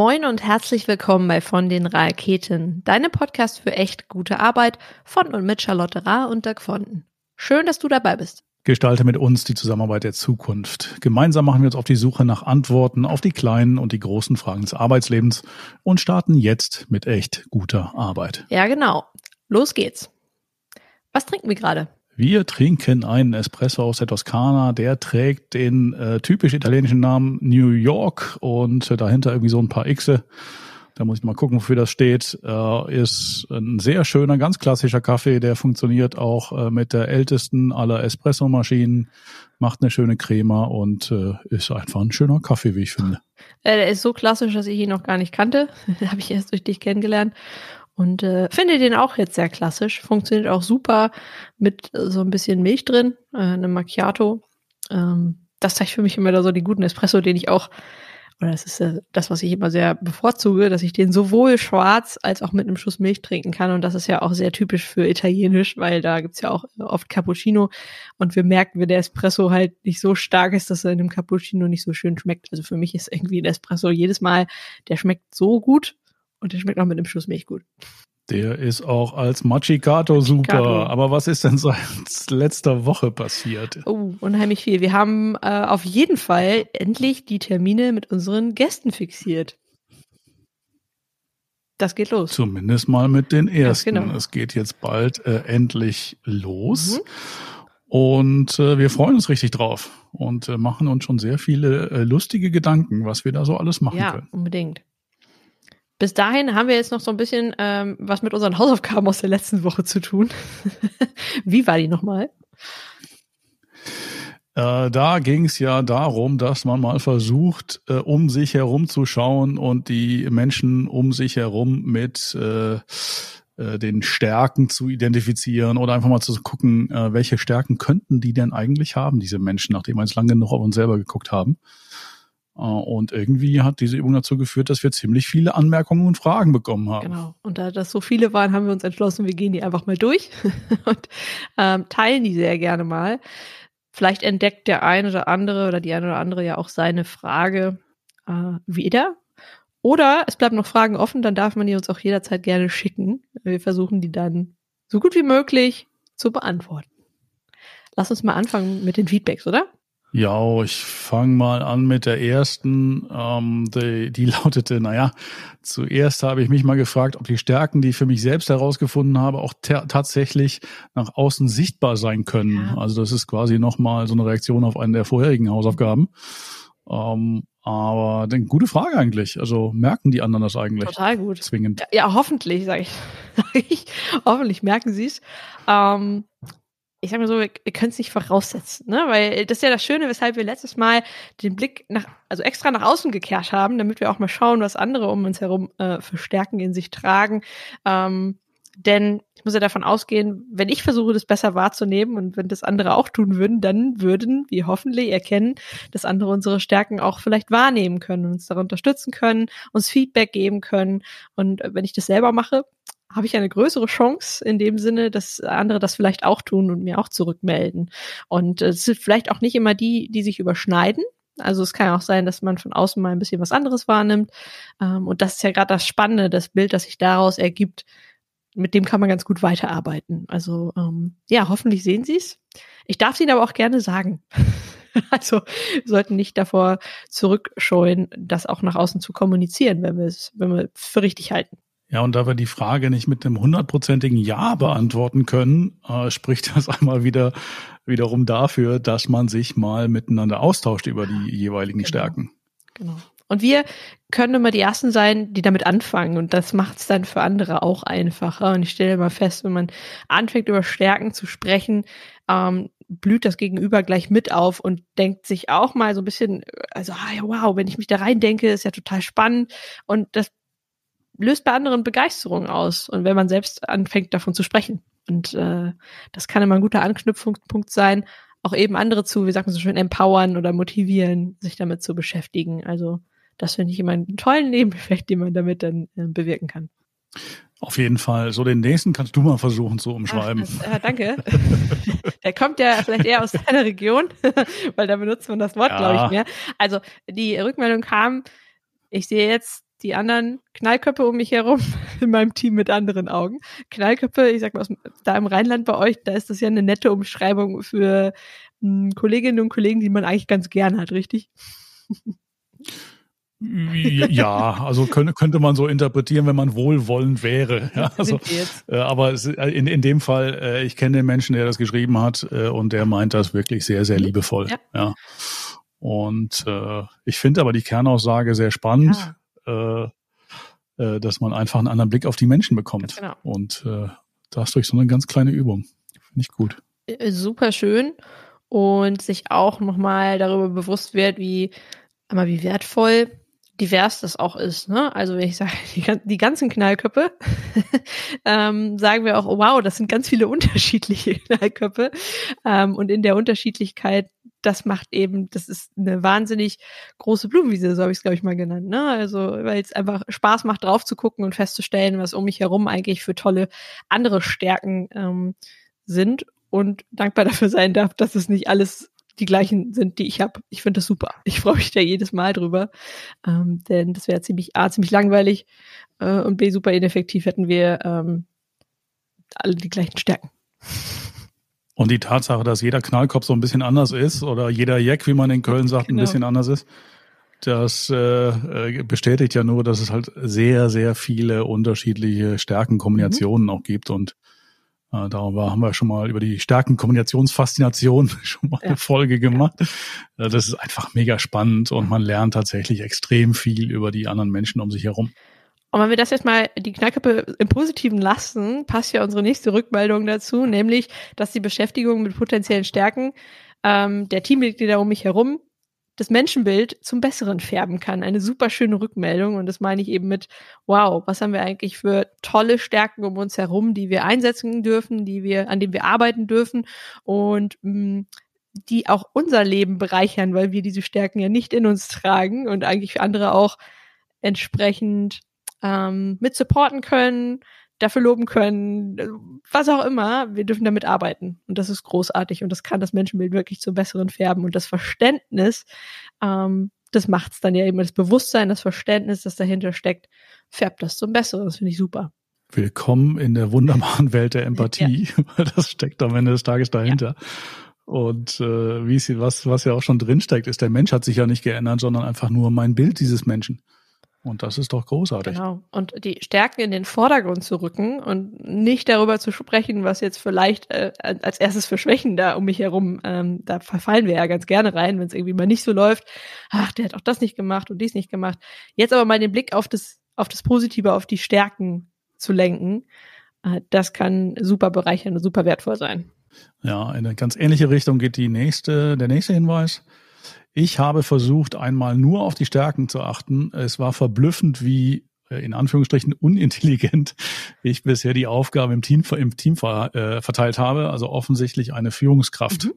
Moin und herzlich willkommen bei Von den Raketen, deinem Podcast für echt gute Arbeit von und mit Charlotte Rahr und Dirk Fonten. Schön, dass du dabei bist. Gestalte mit uns die Zusammenarbeit der Zukunft. Gemeinsam machen wir uns auf die Suche nach Antworten auf die kleinen und die großen Fragen des Arbeitslebens und starten jetzt mit echt guter Arbeit. Ja, genau. Los geht's. Was trinken wir gerade? Wir trinken einen Espresso aus der Toskana, der trägt den äh, typisch italienischen Namen New York und äh, dahinter irgendwie so ein paar Xe. Da muss ich mal gucken, wofür das steht. Äh, ist ein sehr schöner, ganz klassischer Kaffee, der funktioniert auch äh, mit der ältesten aller Espresso-Maschinen, macht eine schöne Crema und äh, ist einfach ein schöner Kaffee, wie ich finde. Äh, der ist so klassisch, dass ich ihn noch gar nicht kannte. Habe ich erst durch dich kennengelernt. Und äh, finde den auch jetzt sehr klassisch. Funktioniert auch super mit äh, so ein bisschen Milch drin, äh, einem Macchiato. Ähm, das zeigt für mich immer da so den guten Espresso, den ich auch, oder das ist äh, das, was ich immer sehr bevorzuge, dass ich den sowohl schwarz als auch mit einem Schuss Milch trinken kann. Und das ist ja auch sehr typisch für Italienisch, weil da gibt's ja auch oft Cappuccino. Und wir merken, wenn der Espresso halt nicht so stark ist, dass er in einem Cappuccino nicht so schön schmeckt. Also für mich ist irgendwie ein Espresso jedes Mal, der schmeckt so gut und der schmeckt auch mit einem Schuss Milch gut. Der ist auch als Machicato super. Aber was ist denn seit letzter Woche passiert? Oh, unheimlich viel. Wir haben äh, auf jeden Fall endlich die Termine mit unseren Gästen fixiert. Das geht los. Zumindest mal mit den ersten. Ja, genau. Es geht jetzt bald äh, endlich los. Mhm. Und äh, wir freuen uns richtig drauf und äh, machen uns schon sehr viele äh, lustige Gedanken, was wir da so alles machen ja, können. Ja, unbedingt. Bis dahin haben wir jetzt noch so ein bisschen ähm, was mit unseren Hausaufgaben aus der letzten Woche zu tun. Wie war die nochmal? Äh, da ging es ja darum, dass man mal versucht, äh, um sich herum zu schauen und die Menschen um sich herum mit äh, äh den Stärken zu identifizieren oder einfach mal zu gucken, äh, welche Stärken könnten die denn eigentlich haben, diese Menschen, nachdem wir jetzt lange genug auf uns selber geguckt haben. Äh, und irgendwie hat diese Übung dazu geführt, dass wir ziemlich viele Anmerkungen und Fragen bekommen haben. Genau. Und da das so viele waren, haben wir uns entschlossen, wir gehen die einfach mal durch und ähm, teilen die sehr gerne mal. Vielleicht entdeckt der eine oder andere oder die eine oder andere ja auch seine Frage äh, wieder. Oder es bleiben noch Fragen offen, dann darf man die uns auch jederzeit gerne schicken. Wir versuchen die dann so gut wie möglich zu beantworten. Lass uns mal anfangen mit den Feedbacks, oder? Ja, ich fange mal an mit der ersten. Ähm, die, die lautete, naja, zuerst habe ich mich mal gefragt, ob die Stärken, die ich für mich selbst herausgefunden habe, auch tatsächlich nach außen sichtbar sein können. Ja. Also das ist quasi nochmal so eine Reaktion auf eine der vorherigen Hausaufgaben. Ähm, aber eine gute Frage eigentlich. Also merken die anderen das eigentlich? Total gut. Zwingend. Ja, ja hoffentlich, sage ich. Sag ich. Hoffentlich merken sie es. Ähm, ich sag mal so, ihr könnt es nicht voraussetzen, ne? Weil das ist ja das Schöne, weshalb wir letztes Mal den Blick nach, also extra nach außen gekehrt haben, damit wir auch mal schauen, was andere um uns herum äh, für Stärken in sich tragen. Ähm, denn ich muss ja davon ausgehen, wenn ich versuche, das besser wahrzunehmen und wenn das andere auch tun würden, dann würden wir hoffentlich erkennen, dass andere unsere Stärken auch vielleicht wahrnehmen können, uns da unterstützen können, uns Feedback geben können. Und wenn ich das selber mache, habe ich eine größere Chance in dem Sinne, dass andere das vielleicht auch tun und mir auch zurückmelden. Und es sind vielleicht auch nicht immer die, die sich überschneiden. Also es kann auch sein, dass man von außen mal ein bisschen was anderes wahrnimmt. Ähm, und das ist ja gerade das Spannende, das Bild, das sich daraus ergibt. Mit dem kann man ganz gut weiterarbeiten. Also ähm, ja, hoffentlich sehen Sie es. Ich darf es Ihnen aber auch gerne sagen. also wir sollten nicht davor zurückscheuen, das auch nach außen zu kommunizieren, wenn wir es, wenn wir für richtig halten. Ja, und da wir die Frage nicht mit einem hundertprozentigen Ja beantworten können, äh, spricht das einmal wieder wiederum dafür, dass man sich mal miteinander austauscht über die jeweiligen genau. Stärken. Genau. Und wir können immer die Ersten sein, die damit anfangen. Und das macht es dann für andere auch einfacher. Und ich stelle immer fest, wenn man anfängt, über Stärken zu sprechen, ähm, blüht das Gegenüber gleich mit auf und denkt sich auch mal so ein bisschen, also, ah, wow, wenn ich mich da rein denke, ist ja total spannend. Und das löst bei anderen Begeisterung aus und wenn man selbst anfängt davon zu sprechen. Und äh, das kann immer ein guter Anknüpfungspunkt sein, auch eben andere zu, wie sagt man so schön, empowern oder motivieren, sich damit zu beschäftigen. Also das finde ich immer einen tollen Nebeneffekt, den man damit dann äh, bewirken kann. Auf jeden Fall. So den nächsten kannst du mal versuchen zu umschreiben. Ach, das, äh, danke. Der kommt ja vielleicht eher aus deiner Region, weil da benutzt man das Wort, ja. glaube ich, mehr. Also die Rückmeldung kam, ich sehe jetzt die anderen Knallköpfe um mich herum in meinem Team mit anderen Augen. Knallköpfe, ich sag mal, aus, da im Rheinland bei euch, da ist das ja eine nette Umschreibung für m, hm, Kolleginnen und Kollegen, die man eigentlich ganz gern hat, richtig? Ja, also könnte, könnte man so interpretieren, wenn man wohlwollend wäre. Ja, also, äh, aber es, äh, in, in dem Fall, äh, ich kenne den Menschen, der das geschrieben hat, äh, und der meint das wirklich sehr, sehr mhm. liebevoll. Ja. ja. Und äh, ich finde aber die Kernaussage sehr spannend, ja. Äh, äh, dass man einfach einen anderen Blick auf die Menschen bekommt. Genau. Und äh, das durch so eine ganz kleine Übung. Finde ich gut. Äh, super schön. Und sich auch nochmal darüber bewusst wird, wie, einmal wie wertvoll divers das auch ist. Ne? Also wenn ich sage, die, die ganzen Knallköpfe, ähm, sagen wir auch, wow, das sind ganz viele unterschiedliche Knallköpfe. Ähm, und in der Unterschiedlichkeit, das macht eben, das ist eine wahnsinnig große Blumenwiese, so habe ich es, glaube ich, mal genannt. Ne? Also, weil es einfach Spaß macht, drauf zu gucken und festzustellen, was um mich herum eigentlich für tolle andere Stärken ähm, sind und dankbar dafür sein darf, dass es nicht alles die gleichen sind, die ich habe. Ich finde das super. Ich freue mich da jedes Mal drüber. Ähm, denn das wäre ziemlich A, ziemlich langweilig äh, und B, super ineffektiv hätten wir ähm, alle die gleichen Stärken. Und die Tatsache, dass jeder Knallkopf so ein bisschen anders ist oder jeder Jack, wie man in Köln sagt, genau. ein bisschen anders ist, das äh, äh, bestätigt ja nur, dass es halt sehr, sehr viele unterschiedliche Stärkenkombinationen mhm. auch gibt und äh, darüber haben wir schon mal über die starken Kommunikationsfaszination schon mal ja. eine Folge gemacht. Ja. Äh, das ist einfach mega spannend und man lernt tatsächlich extrem viel über die anderen Menschen um sich herum. Und wenn wir das jetzt mal die Knallköpfe im Positiven lassen, passt ja unsere nächste Rückmeldung dazu, nämlich, dass die Beschäftigung mit potenziellen Stärken ähm, der Teammitglieder um mich herum das Menschenbild zum Besseren färben kann. Eine super schöne Rückmeldung. Und das meine ich eben mit, wow, was haben wir eigentlich für tolle Stärken um uns herum, die wir einsetzen dürfen, die wir, an denen wir arbeiten dürfen und mh, mm, die auch unser Leben bereichern, weil wir diese Stärken ja nicht in uns tragen und eigentlich für andere auch entsprechend ähm, mit supporten können, dafür loben können, was auch immer. Wir dürfen damit arbeiten. Und das ist großartig. Und das kann das Menschenbild wirklich zum Besseren färben. Und das Verständnis, ähm, das macht es dann ja eben. Das Bewusstsein, das Verständnis, das dahinter steckt, färbt das zum Besseren. Das finde ich super. Willkommen in der wunderbaren Welt der Empathie. Ja. Das steckt am Ende des Tages dahinter. Ja. Und äh, wie sie, was, was ja auch schon drinsteckt, ist, der Mensch hat sich ja nicht geändert, sondern einfach nur mein Bild dieses Menschen. Und das ist doch großartig. Genau. Und die Stärken in den Vordergrund zu rücken und nicht darüber zu sprechen, was jetzt vielleicht äh, als erstes für Schwächen da um mich herum, ähm, da verfallen wir ja ganz gerne rein, wenn es irgendwie mal nicht so läuft. Ach, der hat auch das nicht gemacht und dies nicht gemacht. Jetzt aber mal den Blick auf das, auf das Positive, auf die Stärken zu lenken, äh, das kann super bereichern und super wertvoll sein. Ja, in eine ganz ähnliche Richtung geht die nächste, der nächste Hinweis. Ich habe versucht, einmal nur auf die Stärken zu achten. Es war verblüffend, wie äh, in Anführungsstrichen unintelligent ich bisher die Aufgabe im Team, im Team äh, verteilt habe. Also offensichtlich eine Führungskraft mhm.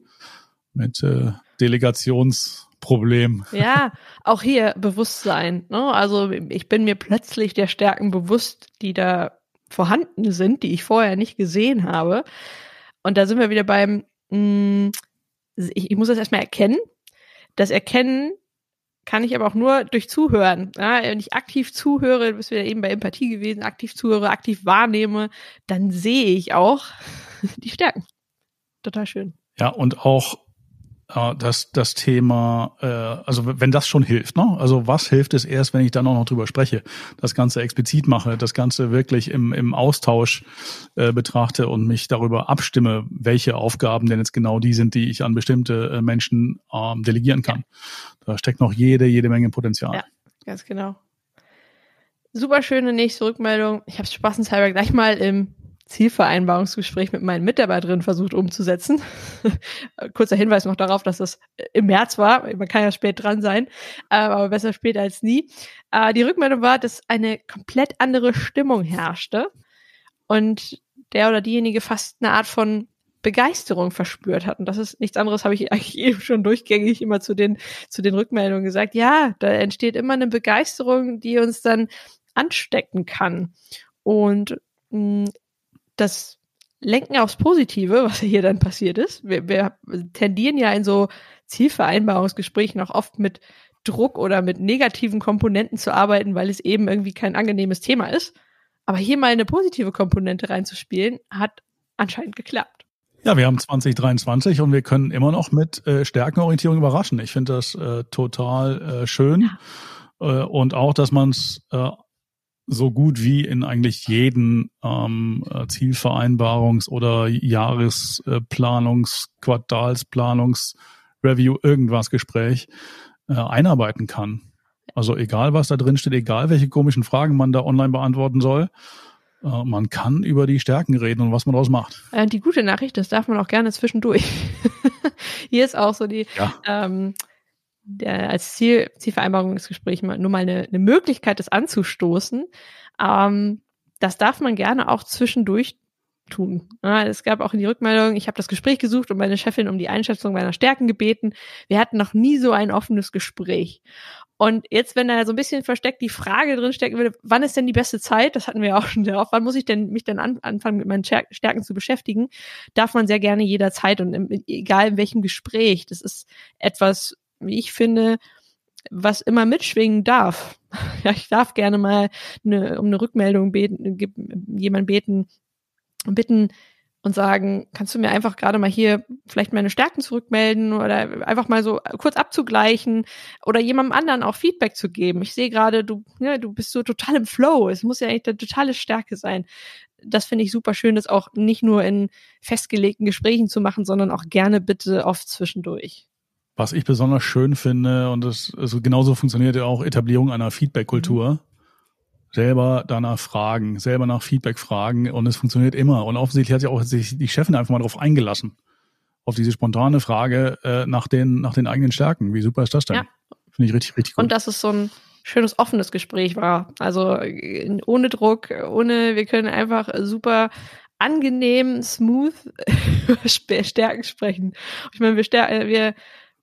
mit äh, Delegationsproblem. Ja, auch hier Bewusstsein. Ne? Also ich bin mir plötzlich der Stärken bewusst, die da vorhanden sind, die ich vorher nicht gesehen habe. Und da sind wir wieder beim, mh, mm, ich, ich muss das erstmal erkennen, das Erkennen kann ich aber auch nur durch Zuhören. Ja, wenn ich aktiv zuhöre, bist wieder eben bei Empathie gewesen, aktiv zuhöre, aktiv wahrnehme, dann sehe ich auch die Stärken. Total schön. Ja, und auch äh, das, das Thema, äh, also wenn das schon hilft, ne? Also was hilft es erst, wenn ich dann auch noch drüber spreche, das Ganze explizit mache, das Ganze wirklich im, im Austausch äh, betrachte und mich darüber abstimme, welche Aufgaben denn jetzt genau die sind, die ich an bestimmte äh, Menschen ähm, delegieren kann. Da steckt noch jede, jede Menge Potenzial. Ja, ganz genau. Super schöne nächste Rückmeldung. Ich habe es spaßenshalber gleich mal im Zielvereinbarungsgespräch mit meinen Mitarbeiterinnen versucht umzusetzen. Kurzer Hinweis noch darauf, dass das im März war. Man kann ja spät dran sein, aber besser spät als nie. Äh, die Rückmeldung war, dass eine komplett andere Stimmung herrschte und der oder diejenige fast eine Art von Begeisterung verspürt hat. Und das ist nichts anderes, habe ich eigentlich eben schon durchgängig immer zu den, zu den Rückmeldungen gesagt. Ja, da entsteht immer eine Begeisterung, die uns dann anstecken kann. Und mh, das lenken aufs Positive, was hier dann passiert ist. Wir, wir tendieren ja in so Zielvereinbarungsgesprächen auch oft mit Druck oder mit negativen Komponenten zu arbeiten, weil es eben irgendwie kein angenehmes Thema ist. Aber hier mal eine positive Komponente reinzuspielen, hat anscheinend geklappt. Ja, wir haben 2023 und wir können immer noch mit äh, Stärkenorientierung überraschen. Ich finde das äh, total äh, schön. Ja. Äh, und auch, dass man es äh, so gut wie in eigentlich jeden ähm, äh, Zielvereinbarungs- oder Jahresplanungs-, Quartalsplanungs-, Review, irgendwas Gespräch äh, einarbeiten kann. Also egal, was da drin steht, egal, welche komischen Fragen man da online beantworten soll, äh, man kann über die Stärken reden und was man daraus macht. Äh, die gute Nachricht, das darf man auch gerne zwischendurch. Hier ist auch so die, ja. ähm, der, als Ziel, Zielvereinbarungsgespräch nur mal eine, eine Möglichkeit, das anzustoßen. Ähm, das darf man gerne auch zwischendurch tun. Ja, es gab auch in die Rückmeldung, ich habe das Gespräch gesucht und meine Chefin um die Einschätzung meiner Stärken gebeten. Wir hatten noch nie so ein offenes Gespräch. Und jetzt, wenn da so ein bisschen versteckt die Frage drinstecken würde, wann ist denn die beste Zeit? Das hatten wir auch schon sehr. Wann muss ich denn mich denn an, anfangen, mit meinen Stärken zu beschäftigen? Darf man sehr gerne jederzeit und im, egal in welchem Gespräch. Das ist etwas, wie ich finde, was immer mitschwingen darf. Ja, ich darf gerne mal eine, um eine Rückmeldung beten, jemand beten, bitten und sagen, kannst du mir einfach gerade mal hier vielleicht meine Stärken zurückmelden oder einfach mal so kurz abzugleichen oder jemandem anderen auch Feedback zu geben. Ich sehe gerade, du, ja, du bist so total im Flow. Es muss ja eigentlich eine totale Stärke sein. Das finde ich super schön, das auch nicht nur in festgelegten Gesprächen zu machen, sondern auch gerne bitte oft zwischendurch. Was ich besonders schön finde, und das also genauso funktioniert ja auch Etablierung einer Feedback-Kultur. Mhm selber danach fragen, selber nach Feedback fragen und es funktioniert immer. Und offensichtlich hat sich auch sich die Chefin einfach mal darauf eingelassen. Auf diese spontane Frage äh, nach, den, nach den eigenen Stärken. Wie super ist das denn? Ja. Finde ich richtig, richtig gut. Und dass es so ein schönes, offenes Gespräch war. Also ohne Druck, ohne, wir können einfach super angenehm, smooth über Stärken sprechen. Ich meine, wir, wir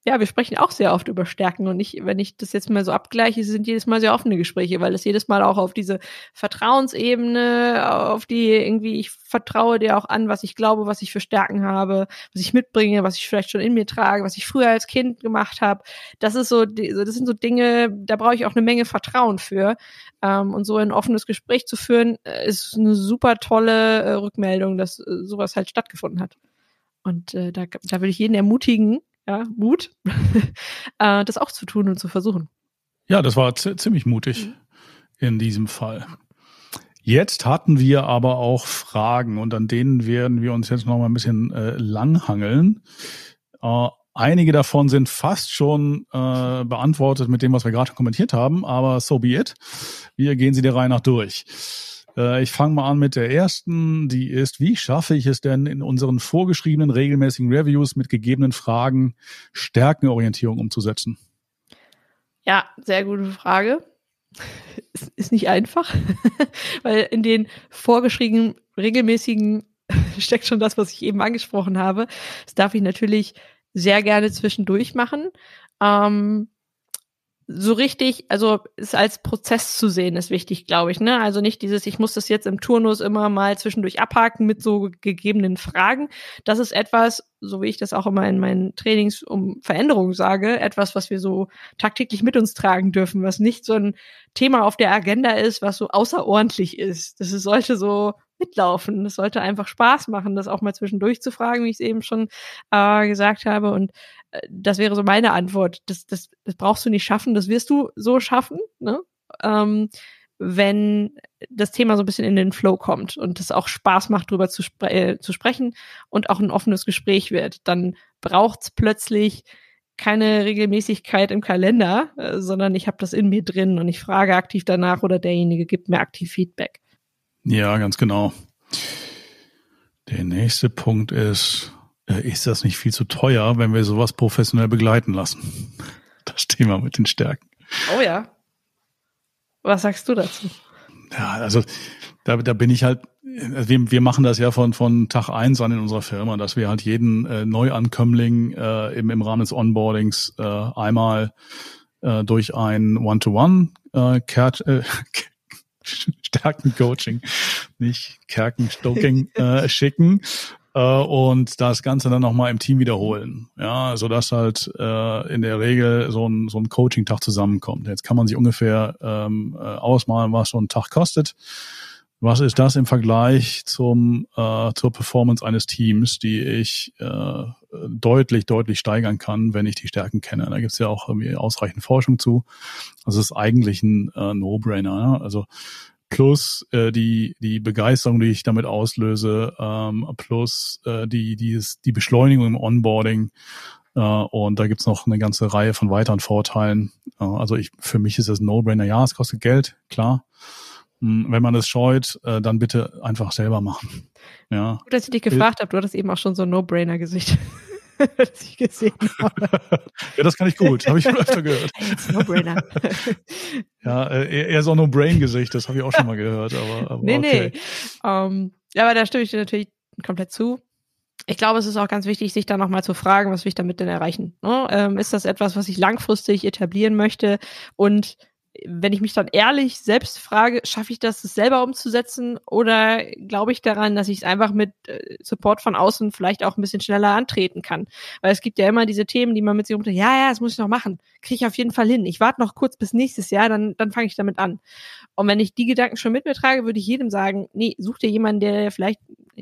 ja, wir sprechen auch sehr oft über Stärken und nicht, wenn ich das jetzt mal so abgleiche, sind jedes Mal sehr offene Gespräche, weil es jedes Mal auch auf diese Vertrauensebene, auf die irgendwie, ich vertraue dir auch an, was ich glaube, was ich für Stärken habe, was ich mitbringe, was ich vielleicht schon in mir trage, was ich früher als Kind gemacht habe. Das ist so, das sind so Dinge, da brauche ich auch eine Menge Vertrauen für. Ähm, und so ein offenes Gespräch zu führen, äh, ist eine super tolle äh, Rückmeldung, dass äh, sowas halt stattgefunden hat. Und äh, da, da würde ich jeden ermutigen, ja, Mut, äh, das auch zu tun und zu versuchen. Ja, das war ziemlich mutig mhm. in diesem Fall. Jetzt hatten wir aber auch Fragen und an denen werden wir uns jetzt noch mal ein bisschen äh, langhangeln. Äh, einige davon sind fast schon äh, beantwortet mit dem, was wir gerade kommentiert haben, aber so be it. Wir gehen sie der Reihe nach durch. Äh, ich fange mal an mit der ersten. Die ist, wie schaffe ich es denn in unseren vorgeschriebenen regelmäßigen Reviews mit gegebenen Fragen Stärkenorientierung umzusetzen? Ja, sehr gute Frage. Ist, nicht einfach, weil in den vorgeschriebenen regelmäßigen steckt schon das, was ich eben angesprochen habe. Das darf ich natürlich sehr gerne zwischendurch machen. Ähm, so richtig, also es als Prozess zu sehen, ist wichtig, glaube ich. Ne? Also nicht dieses, ich muss das jetzt im Turnus immer mal zwischendurch abhaken mit so gegebenen Fragen. Das ist etwas, so wie ich das auch immer in meinen Trainings um Veränderungen sage, etwas, was wir so tagtäglich mit uns tragen dürfen, was nicht so ein Thema auf der Agenda ist, was so außerordentlich ist. Das sollte so mitlaufen. Das sollte einfach Spaß machen, das auch mal zwischendurch zu fragen, wie ich es eben schon äh, gesagt habe. Und äh, das wäre so meine Antwort. Das, das, das brauchst du nicht schaffen, das wirst du so schaffen, ne? Ähm, wenn das Thema so ein bisschen in den Flow kommt und es auch Spaß macht, darüber zu, spre äh, zu sprechen und auch ein offenes Gespräch wird, dann braucht's plötzlich keine Regelmäßigkeit im Kalender, äh, sondern ich habe das in mir drin und ich frage aktiv danach oder derjenige gibt mir aktiv Feedback. Ja, ganz genau. Der nächste Punkt ist, äh, ist das nicht viel zu teuer, wenn wir sowas professionell begleiten lassen? Das Thema mit den Stärken. Oh ja. Was sagst du dazu? Ja, also da, da bin ich halt, äh, wir, wir machen das ja von, von Tag eins an in unserer Firma, dass wir halt jeden äh, Neuankömmling äh, im, im Rahmen des Onboardings äh, einmal äh, durch ein One-to-One -One, äh, Stärkencoaching, nicht Kerkenstoking äh, schicken äh, und das Ganze dann nochmal im Team wiederholen. Ja, so dass halt äh, in der Regel so ein, so ein Coaching-Tag zusammenkommt. Jetzt kann man sich ungefähr ähm, äh, ausmalen, was so ein Tag kostet. Was ist das im Vergleich zum äh, zur Performance eines Teams, die ich äh, deutlich, deutlich steigern kann, wenn ich die Stärken kenne? Da gibt's ja auch irgendwie ausreichend Forschung zu. Also es ist eigentlich ein äh, No-Brainer. Ja? Also plus äh, die die Begeisterung, die ich damit auslöse, ähm, plus äh, die die die Beschleunigung im Onboarding äh, und da gibt's noch eine ganze Reihe von weiteren Vorteilen. Äh, also ich für mich ist es ein No-Brainer. Ja, es kostet Geld, klar. Wenn man es scheut, äh, dann bitte einfach selber machen. Ja. Gut, dass ich dich gefragt habe. Du hattest eben auch schon so ein No-Brainer-Gesicht. das ich gesehen habe. ja, das kann ich gut. Habe ich schon öfter gehört. No-Brainer. ja, äh, eher so No-Brain-Gesicht. Das habe ich auch schon mal gehört. Aber, aber nee, okay. nee. Um, ähm, ja, aber da stimme ich dir natürlich komplett zu. Ich glaube, es ist auch ganz wichtig, sich da nochmal zu fragen, was will ich damit denn erreichen? Ne? Ähm, ist das etwas, was ich langfristig etablieren möchte? Und wenn ich mich dann ehrlich selbst frage, schaffe ich das, das selber umzusetzen oder glaube ich daran, dass ich es einfach mit äh, Support von außen vielleicht auch ein bisschen schneller antreten kann? Weil es gibt ja immer diese Themen, die man mit sich umdreht, ja, ja, das muss ich noch machen, kriege ich auf jeden Fall hin. Ich warte noch kurz bis nächstes Jahr, dann, dann fange ich damit an. Und wenn ich die Gedanken schon mit mir trage, würde ich jedem sagen, nee, such dir jemanden, der vielleicht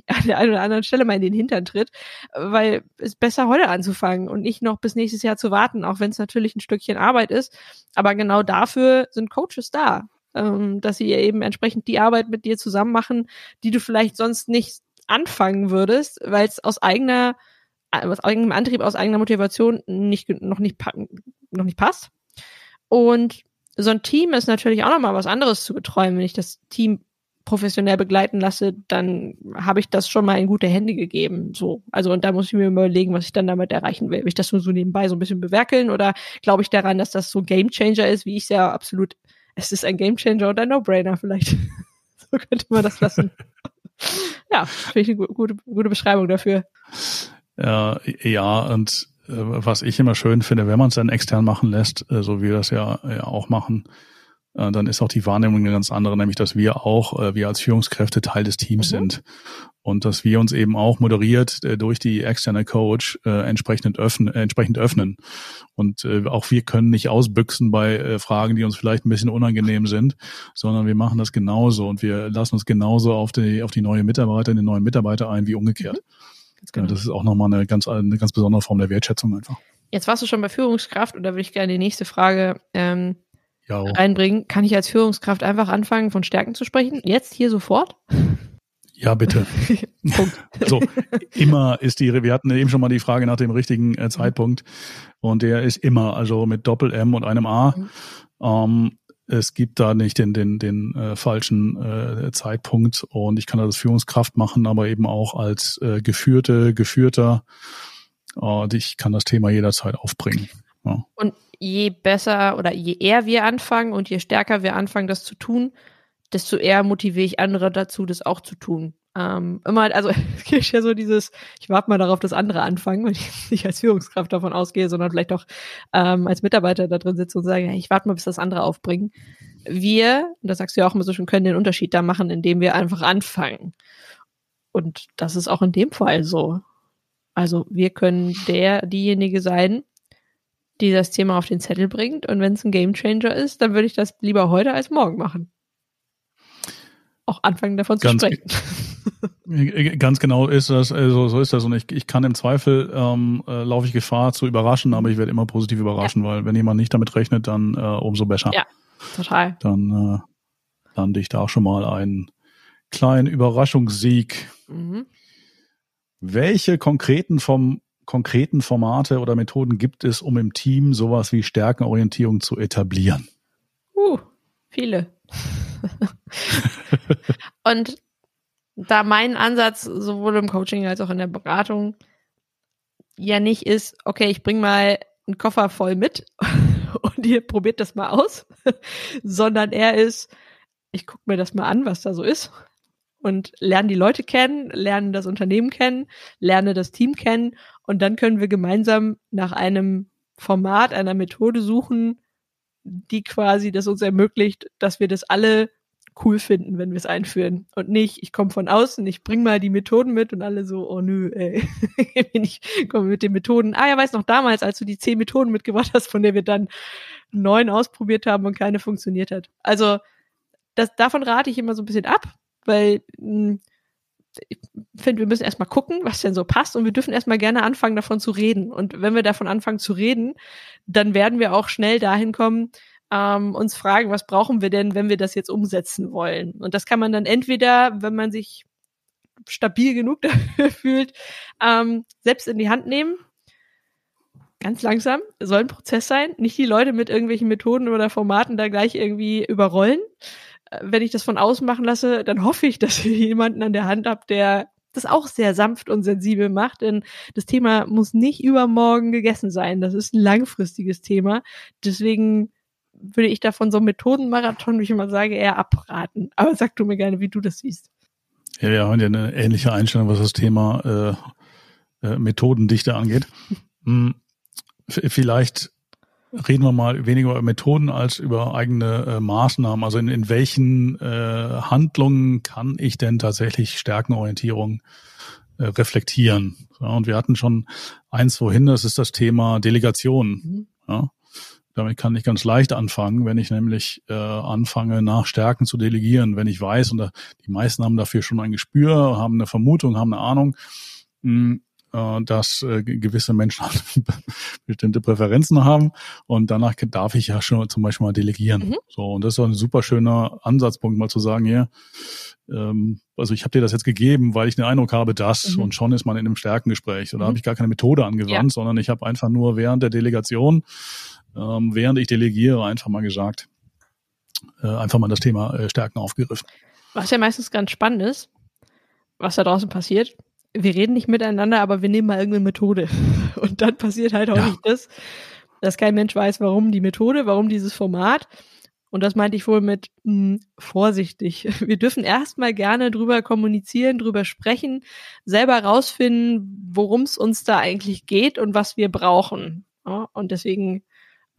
an der einen oder anderen Stelle mal in den Hintern tritt, weil es besser heute anzufangen und nicht noch bis nächstes Jahr zu warten, auch wenn es natürlich ein Stückchen Arbeit ist. Aber genau dafür sind Coaches da, ähm, dass sie eben entsprechend die Arbeit mit dir zusammen machen, die du vielleicht sonst nicht anfangen würdest, weil es aus eigener aus eigenem Antrieb, aus eigener Motivation nicht, noch nicht, noch nicht passt. Und so ein Team ist natürlich auch nochmal was anderes zu betreuen, wenn ich das Team professionell begleiten lasse, dann habe ich das schon mal in gute Hände gegeben. So, also und da muss ich mir überlegen, was ich dann damit erreichen will. Will ich das nur so nebenbei so ein bisschen bewerkeln oder glaube ich daran, dass das so Game Changer ist, wie ich es ja absolut. Es ist ein Game Changer und ein No-Brainer vielleicht. so könnte man das lassen. ja, finde ich eine gute, gute Beschreibung dafür. Ja, ja, und äh, was ich immer schön finde, wenn man es dann extern machen lässt, äh, so wie wir das ja, ja auch machen, äh, dann ist auch die Wahrnehmung eine ganz andere, nämlich dass wir auch, äh, wir als Führungskräfte Teil des Teams mhm. sind und dass wir uns eben auch moderiert äh, durch die externe Coach äh, entsprechend, öffnen, äh, entsprechend öffnen. Und äh, auch wir können nicht ausbüchsen bei äh, Fragen, die uns vielleicht ein bisschen unangenehm sind, sondern wir machen das genauso und wir lassen uns genauso auf die, auf die neue Mitarbeiter, den neuen Mitarbeiter ein wie umgekehrt. Mhm. Genau. Das ist auch nochmal eine ganz, eine ganz besondere Form der Wertschätzung einfach. Jetzt warst du schon bei Führungskraft und da würde ich gerne die nächste Frage ähm, ja. reinbringen. Kann ich als Führungskraft einfach anfangen, von Stärken zu sprechen? Jetzt, hier, sofort? Ja, bitte. so, immer ist die, wir hatten eben schon mal die Frage nach dem richtigen äh, Zeitpunkt und der ist immer, also mit Doppel M und einem A. Mhm. Ähm, es gibt da nicht den, den, den äh, falschen äh, Zeitpunkt und ich kann das als Führungskraft machen, aber eben auch als äh, geführte, geführter. Und ich kann das Thema jederzeit aufbringen. Ja. Und je besser oder je eher wir anfangen und je stärker wir anfangen, das zu tun, desto eher motiviere ich andere dazu, das auch zu tun. Ähm, immer, also es gibt ja so dieses, ich warte mal darauf, dass andere anfangen, wenn ich nicht als Führungskraft davon ausgehe, sondern vielleicht auch ähm, als Mitarbeiter da drin sitze und sage, hey, ich warte mal, bis das andere aufbringen. Wir, und das sagst du ja auch immer so schon, können den Unterschied da machen, indem wir einfach anfangen. Und das ist auch in dem Fall so. Also wir können der, diejenige sein, die das Thema auf den Zettel bringt. Und wenn es ein Gamechanger ist, dann würde ich das lieber heute als morgen machen. Auch anfangen davon ganz zu sprechen. Ganz genau ist das, also so ist das. Und ich, ich kann im Zweifel ähm, äh, laufe ich Gefahr zu überraschen, aber ich werde immer positiv überraschen, ja. weil wenn jemand nicht damit rechnet, dann äh, umso besser. Ja, total. Dann äh, lande ich da auch schon mal einen kleinen Überraschungssieg. Mhm. Welche konkreten vom konkreten Formate oder Methoden gibt es, um im Team sowas wie Stärkenorientierung zu etablieren? Uh, viele. Und da mein Ansatz sowohl im Coaching als auch in der Beratung ja nicht ist, okay, ich bring mal einen Koffer voll mit und ihr probiert das mal aus, sondern er ist, ich gucke mir das mal an, was da so ist und lerne die Leute kennen, lerne das Unternehmen kennen, lerne das Team kennen und dann können wir gemeinsam nach einem Format, einer Methode suchen, die quasi das uns ermöglicht, dass wir das alle cool finden, wenn wir es einführen. Und nicht, ich komme von außen, ich bring mal die Methoden mit und alle so, oh nö, ey, ich komme mit den Methoden. Ah ja, weiß noch damals, als du die zehn Methoden mitgebracht hast, von der wir dann neun ausprobiert haben und keine funktioniert hat. Also das, davon rate ich immer so ein bisschen ab, weil mh, hm, ich finde, wir müssen erstmal gucken, was denn so passt und wir dürfen erstmal gerne anfangen, davon zu reden. Und wenn wir davon anfangen zu reden, dann werden wir auch schnell dahin kommen, ähm, uns fragen, was brauchen wir denn, wenn wir das jetzt umsetzen wollen. Und das kann man dann entweder, wenn man sich stabil genug dafür fühlt, ähm, selbst in die Hand nehmen. Ganz langsam, soll ein Prozess sein, nicht die Leute mit irgendwelchen Methoden oder Formaten da gleich irgendwie überrollen. Wenn ich das von außen machen lasse, dann hoffe ich, dass ihr jemanden an der Hand habt, der das auch sehr sanft und sensibel macht, denn das Thema muss nicht übermorgen gegessen sein. Das ist ein langfristiges Thema. Deswegen würde ich davon so einem Methodenmarathon, wie ich immer sage, eher abraten. Aber sag du mir gerne, wie du das siehst. Ja, wir haben ja eine ähnliche Einstellung, was das Thema äh, äh, Methodendichte angeht. Hm, vielleicht reden wir mal weniger über Methoden als über eigene äh, Maßnahmen. Also in, in welchen äh, Handlungen kann ich denn tatsächlich Stärkenorientierung äh, reflektieren? Ja, und wir hatten schon eins vorhin, das ist das Thema Delegation. Mhm. Ja, damit kann ich ganz leicht anfangen, wenn ich nämlich äh, anfange, nach Stärken zu delegieren. Wenn ich weiß, und da, die meisten haben dafür schon ein Gespür, haben eine Vermutung, haben eine Ahnung, mh, hm, äh, dass äh, gewisse Menschen halt bestimmte Präferenzen haben und danach darf ich ja schon zum Beispiel mal delegieren. Mhm. So und das ist auch ein super schöner Ansatzpunkt, mal zu sagen, hier, ähm, also ich habe dir das jetzt gegeben, weil ich den Eindruck habe, dass mhm. und schon ist man in einem Stärkengespräch. Oder mhm. habe ich gar keine Methode angewandt, ja. sondern ich habe einfach nur während der Delegation ähm, während ich delegiere, einfach mal gesagt, äh, einfach mal das Thema äh, Stärken aufgegriffen. Was ja meistens ganz spannend ist, was da draußen passiert, wir reden nicht miteinander, aber wir nehmen mal irgendeine Methode. Und dann passiert halt auch ja. nicht das, dass kein Mensch weiß, warum die Methode, warum dieses Format. Und das meinte ich wohl mit mh, hm, vorsichtig. Wir dürfen erstmal gerne drüber kommunizieren, drüber sprechen, selber rausfinden, worum es uns da eigentlich geht und was wir brauchen. Ja, und deswegen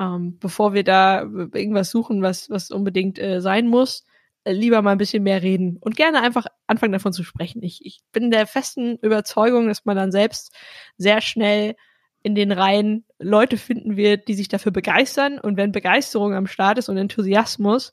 ähm, bevor wir da irgendwas suchen, was, was unbedingt äh, sein muss, lieber mal ein bisschen mehr reden und gerne einfach anfangen davon zu sprechen. Ich, ich bin der festen Überzeugung, dass man dann selbst sehr schnell in den Reihen Leute finden wird, die sich dafür begeistern. Und wenn Begeisterung am Start ist und Enthusiasmus,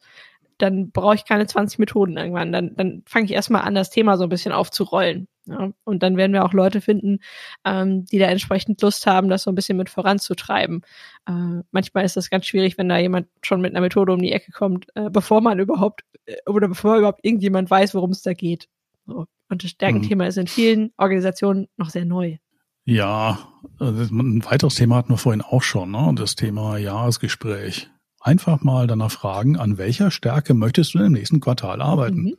dann brauche ich keine 20 Methoden irgendwann. Dann, dann fange ich erstmal an, das Thema so ein bisschen aufzurollen. Ja, und dann werden wir auch Leute finden, ähm, die da entsprechend Lust haben, das so ein bisschen mit voranzutreiben. Äh, manchmal ist das ganz schwierig, wenn da jemand schon mit einer Methode um die Ecke kommt, äh, bevor man überhaupt äh, oder bevor überhaupt irgendjemand weiß, worum es da geht. So. Und das Stärkenthema mhm. ist in vielen Organisationen noch sehr neu. Ja, also ein weiteres Thema hatten wir vorhin auch schon, ne? das Thema Jahresgespräch. Einfach mal danach fragen, an welcher Stärke möchtest du im nächsten Quartal arbeiten? Mhm.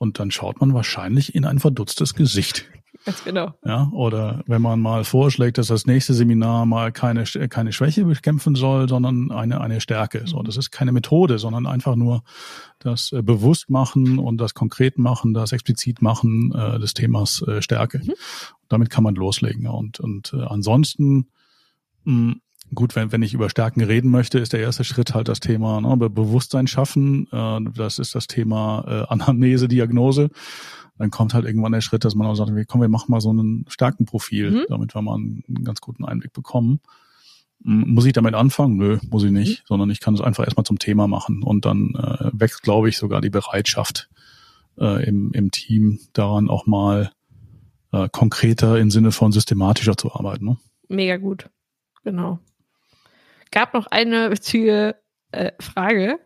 Und dann schaut man wahrscheinlich in ein verdutztes Gesicht. Ganz genau. Ja, oder wenn man mal vorschlägt, dass das nächste Seminar mal keine, keine Schwäche bekämpfen soll, sondern eine, eine Stärke. So, das ist keine Methode, sondern einfach nur das äh, Bewusstmachen und das Konkretmachen, das Explizitmachen äh, des Themas äh, Stärke. Mhm. Damit kann man loslegen. Und, und äh, ansonsten mh, Gut, wenn, wenn ich über Stärken reden möchte, ist der erste Schritt halt das Thema ne, Bewusstsein schaffen. Äh, das ist das Thema äh, Anamnese, Diagnose. Dann kommt halt irgendwann der Schritt, dass man auch sagt, komm, wir machen mal so ein Stärkenprofil, mhm. damit wir mal einen, einen, ganz guten Einblick bekommen. Muss ich damit anfangen? Nö, muss ich nicht, mhm. sondern ich kann es einfach erstmal zum Thema machen. Und dann äh, wächst, glaube ich, sogar die Bereitschaft äh, im, im Team daran auch mal äh, konkreter im Sinne von systematischer zu arbeiten. Ne? Mega gut. Genau gab noch eine witzige äh, Frage.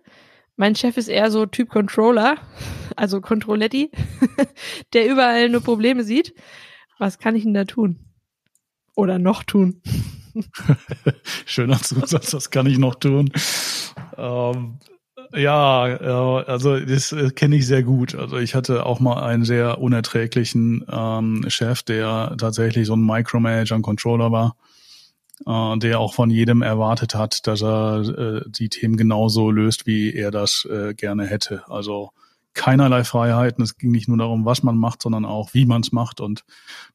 Mein Chef ist eher so Typ Controller, also Controletti, der überall nur Probleme sieht. Was kann ich denn da tun? Oder noch tun? Schöner Zusatz, was kann ich noch tun? Ähm, ja, äh, also das äh, kenne ich sehr gut. Also ich hatte auch mal einen sehr unerträglichen ähm, Chef, der tatsächlich so ein Micromanager, ein Controller war äh, der auch von jedem erwartet hat, dass er äh, die Themen genauso löst, wie er das äh, gerne hätte. Also keinerlei Freiheiten. Es ging nicht nur darum, was man macht, sondern auch, wie man es macht und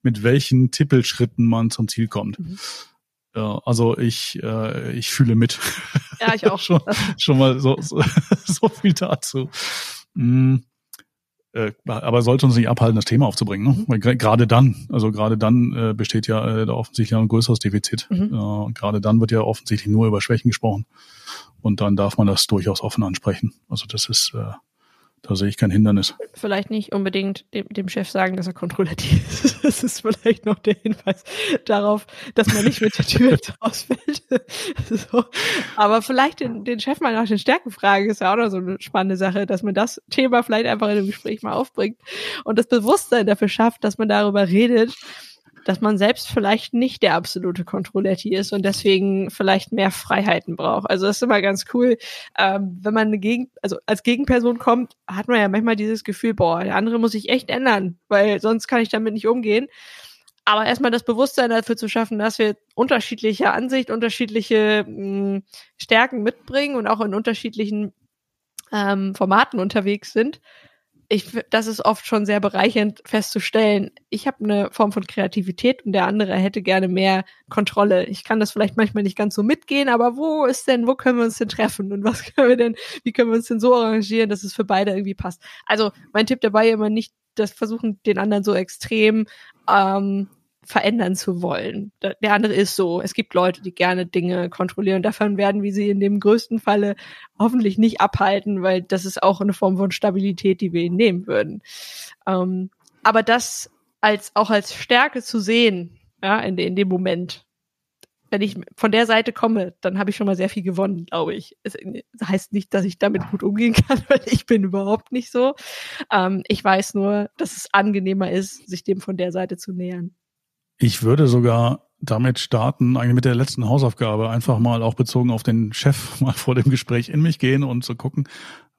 mit welchen Tippelschritten man zum Ziel kommt. Mhm. Ja, also ich, äh, ich fühle mit. Ja, ich auch. schon, schon mal so, so, so viel dazu. Mh, äh, aber sollte uns nicht abhalten, das Thema aufzubringen. Ne? Weil gerade dann, also gerade dann äh, besteht ja äh, da offensichtlich ein größeres Defizit. Mhm. Äh, gerade dann wird ja offensichtlich nur über Schwächen gesprochen. Und dann darf man das durchaus offen ansprechen. Also das ist äh, da sehe ich kein Hindernis. Vielleicht nicht unbedingt dem, dem Chef sagen, dass er kontrollativ ist. Das ist vielleicht noch der Hinweis darauf, dass man nicht mit der Tür ausfällt. so. Aber vielleicht den, den Chef mal nach den Stärken fragen, ist ja auch noch so eine spannende Sache, dass man das Thema vielleicht einfach in einem Gespräch mal aufbringt und das Bewusstsein dafür schafft, dass man darüber redet dass man selbst vielleicht nicht der absolute Controletti ist und deswegen vielleicht mehr Freiheiten braucht. Also das ist immer ganz cool. Ähm, wenn man Gegen also als Gegenperson kommt, hat man ja manchmal dieses Gefühl, boah, der andere muss sich echt ändern, weil sonst kann ich damit nicht umgehen. Aber erstmal das Bewusstsein dafür zu schaffen, dass wir unterschiedliche Ansicht, unterschiedliche mh, hm, Stärken mitbringen und auch in unterschiedlichen ähm, Formaten unterwegs sind, ich, das ist oft schon sehr bereichernd festzustellen. Ich habe eine Form von Kreativität und der andere hätte gerne mehr Kontrolle. Ich kann das vielleicht manchmal nicht ganz so mitgehen, aber wo ist denn, wo können wir uns denn treffen und was können wir denn, wie können wir uns denn so arrangieren, dass es für beide irgendwie passt? Also mein Tipp dabei immer nicht das versuchen, den anderen so extrem ähm, verändern zu wollen. Der andere ist so. Es gibt Leute, die gerne Dinge kontrollieren. Davon werden wir sie in dem größten Falle hoffentlich nicht abhalten, weil das ist auch eine Form von Stabilität, die wir ihnen nehmen würden. Ähm, aber das als auch als Stärke zu sehen, ja, in, in dem Moment, wenn ich von der Seite komme, dann habe ich schon mal sehr viel gewonnen, glaube ich. Es heißt nicht, dass ich damit gut umgehen kann, weil ich bin überhaupt nicht so. Ähm, ich weiß nur, dass es angenehmer ist, sich dem von der Seite zu nähern. Ich würde sogar damit starten, eigentlich mit der letzten Hausaufgabe, einfach mal auch bezogen auf den Chef mal vor dem Gespräch in mich gehen und zu gucken,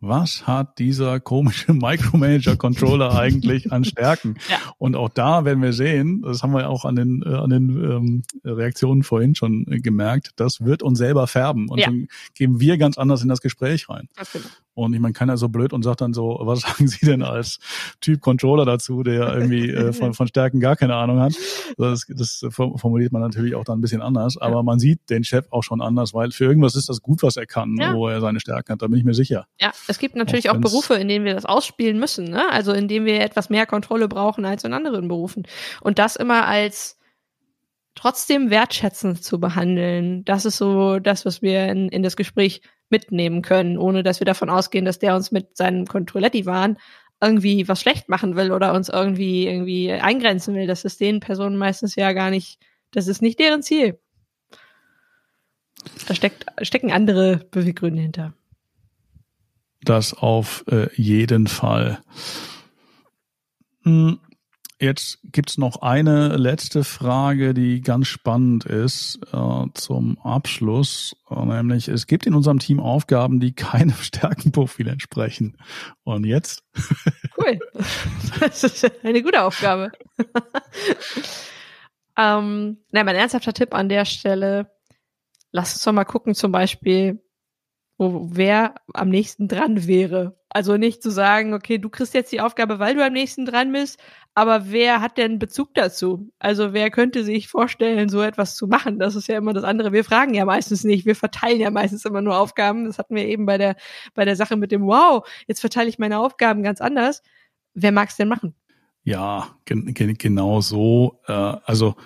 was hat dieser komische Micromanager-Controller eigentlich an Stärken? Ja. Und auch da werden wir sehen, das haben wir auch an den, äh, an den ähm, Reaktionen vorhin schon äh, gemerkt, das wird uns selber färben. Und ja. dann gehen wir ganz anders in das Gespräch rein. Und ich meine, keiner so blöd und sagt dann so, was sagen Sie denn als Typ Controller dazu, der irgendwie äh, von, von Stärken gar keine Ahnung hat? Das, das formuliert man natürlich auch dann ein bisschen anders. Aber ja. man sieht den Chef auch schon anders, weil für irgendwas ist das gut, was er kann, wo er seine Stärken hat. Da bin ich mir sicher. Ja, es gibt natürlich auch, auch Berufe, in denen wir das ausspielen müssen, ne? Also in denen wir etwas mehr Kontrolle brauchen als in anderen Berufen. Und das immer als trotzdem wertschätzend zu behandeln, das ist so das, was wir in, in das Gespräch mitnehmen können, ohne dass wir davon ausgehen, dass der uns mit seinem Controletti-Wahn irgendwie was schlecht machen will oder uns irgendwie irgendwie eingrenzen will. Das ist den Personen meistens ja gar nicht, das ist nicht deren Ziel. Da steckt, stecken andere Beweggründe hinter das auf äh, jeden Fall. Hm, jetzt gibt's noch eine letzte Frage, die ganz spannend ist äh, zum Abschluss. Äh, nämlich, es gibt in unserem Team Aufgaben, die keinem Stärkenprofil entsprechen. Und jetzt? Cool. Das ist eine gute Aufgabe. ähm, na, mein ernsthafter Tipp an der Stelle, lass uns doch mal gucken, zum Beispiel, wo wer am nächsten dran wäre. Also nicht zu sagen, okay, du kriegst jetzt die Aufgabe, weil du am nächsten dran bist, aber wer hat denn Bezug dazu? Also wer könnte sich vorstellen, so etwas zu machen? Das ist ja immer das andere. Wir fragen ja meistens nicht, wir verteilen ja meistens immer nur Aufgaben. Das hatten wir eben bei der bei der Sache mit dem Wow, jetzt verteile ich meine Aufgaben ganz anders. Wer mag es denn machen? Ja, gen gen genau so. Äh, also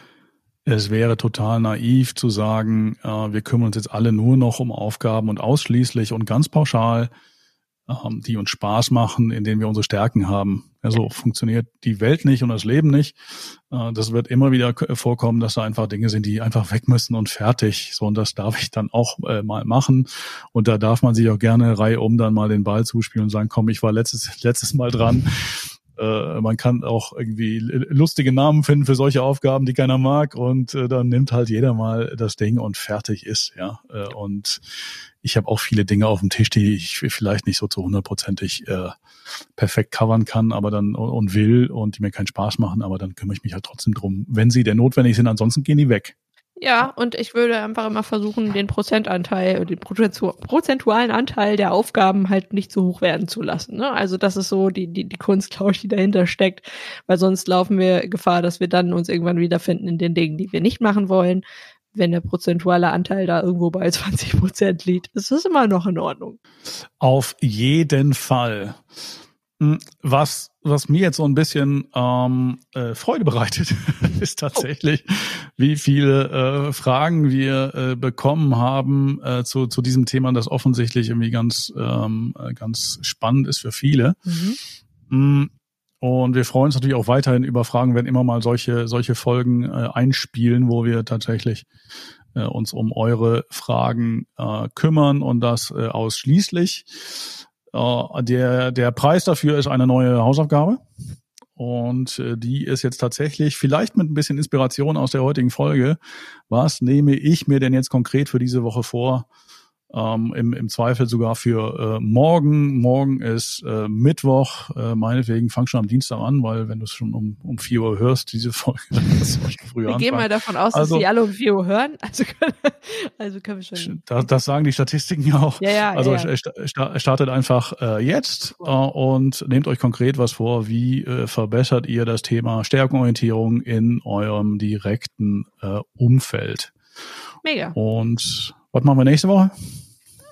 es wäre total naiv zu sagen, äh, wir kümmern uns jetzt alle nur noch um Aufgaben und ausschließlich und ganz pauschal, ähm, die uns Spaß machen, in denen wir unsere Stärken haben. Ja, so funktioniert die Welt nicht und das Leben nicht. Äh, das wird immer wieder vorkommen, dass da einfach Dinge sind, die einfach weg müssen und fertig. So, und das darf ich dann auch äh, mal machen. Und da darf man sich auch gerne Reihe um dann mal den Ball zuspielen und sagen, komm, ich war letztes, letztes Mal dran. Äh, man kann auch irgendwie lustige Namen finden für solche Aufgaben, die keiner mag und äh, dann nimmt halt jeder mal das Ding und fertig ist, ja. Äh, und ich habe auch viele Dinge auf dem Tisch, die ich vielleicht nicht so zu hundertprozentig äh, perfekt covern kann, aber dann und will und die mir keinen Spaß machen, aber dann kümmere ich mich halt trotzdem drum, wenn sie denn notwendig sind. Ansonsten gehen die weg. Ja, und ich würde einfach immer versuchen, den Prozentanteil, den prozentualen Anteil der Aufgaben halt nicht zu hoch werden zu lassen. Ne? Also das ist so die, die, die Kunst, glaube ich, die dahinter steckt, weil sonst laufen wir Gefahr, dass wir dann uns irgendwann wiederfinden in den Dingen, die wir nicht machen wollen. wenn der prozentuale Anteil da irgendwo bei 20 Prozent liegt. Ist das immer noch in Ordnung? Auf jeden Fall. Hm, was, was mir jetzt so ein bisschen ähm, äh, Freude bereitet, ist tatsächlich, oh. wie viele äh, Fragen wir äh, bekommen haben äh, zu, zu diesem Thema, das offensichtlich irgendwie ganz, ähm, äh, ganz spannend ist für viele. Mhm. Hm, und wir freuen uns natürlich auch weiterhin über Fragen, wenn immer mal solche, solche Folgen äh, einspielen, wo wir tatsächlich äh, uns um eure Fragen äh, kümmern und das äh, ausschließlich. Äh, der, der Preis dafür ist eine neue Hausaufgabe. Und äh, die ist jetzt tatsächlich, vielleicht mit ein bisschen Inspiration aus der heutigen Folge, was nehme ich mir denn jetzt konkret für diese Woche vor, ähm, im, im Zweifel sogar für äh, morgen. Morgen ist äh, Mittwoch, äh, meinetwegen fang schon am Dienstag an, weil wenn du es schon um, um 4 Uhr hörst, diese Folge, dann kannst du schon früher Wir gehen mal davon aus, also, dass sie alle um 4 Uhr hören. Also können, also können wir schon. Das, das sagen die Statistiken ja auch. Ja, ja, also ja, ja. startet einfach äh, jetzt äh, und nehmt euch konkret was vor, wie äh, verbessert ihr das Thema Stärkenorientierung in eurem direkten äh, Umfeld. Mega. Und was machen wir nächste Woche?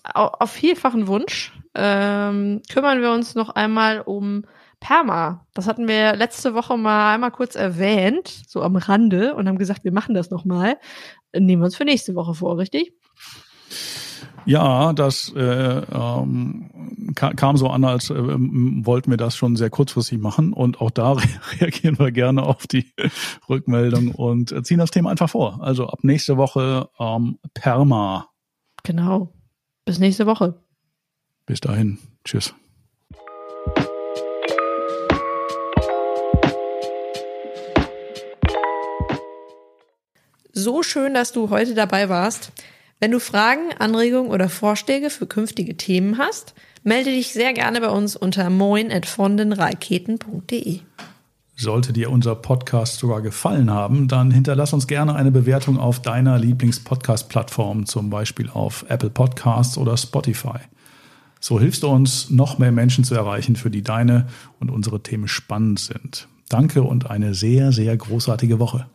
Auf vielfachen Wunsch ähm, kümmern wir uns noch einmal um Perma. Das hatten wir letzte Woche mal einmal kurz erwähnt, so am Rande, und haben gesagt, wir machen das nochmal. Nehmen wir uns für nächste Woche vor, richtig? Ja, das äh, ähm, kam so an, als äh, wollten wir das schon sehr kurzfristig machen. Und auch da reagieren wir gerne auf die Rückmeldung und ziehen das Thema einfach vor. Also ab nächste Woche ähm, Perma. Genau. Bis nächste Woche. Bis dahin. Tschüss. So schön, dass du heute dabei warst. Wenn du Fragen, Anregungen oder Vorschläge für künftige Themen hast, melde dich sehr gerne bei uns unter moin.vondenraketen.de. Sollte dir unser Podcast sogar gefallen haben, dann hinterlass uns gerne eine Bewertung auf deiner Lieblings-Podcast-Plattform, zum Beispiel auf Apple Podcasts oder Spotify. So hilfst du uns, noch mehr Menschen zu erreichen, für die deine und unsere Themen spannend sind. Danke und eine sehr, sehr großartige Woche.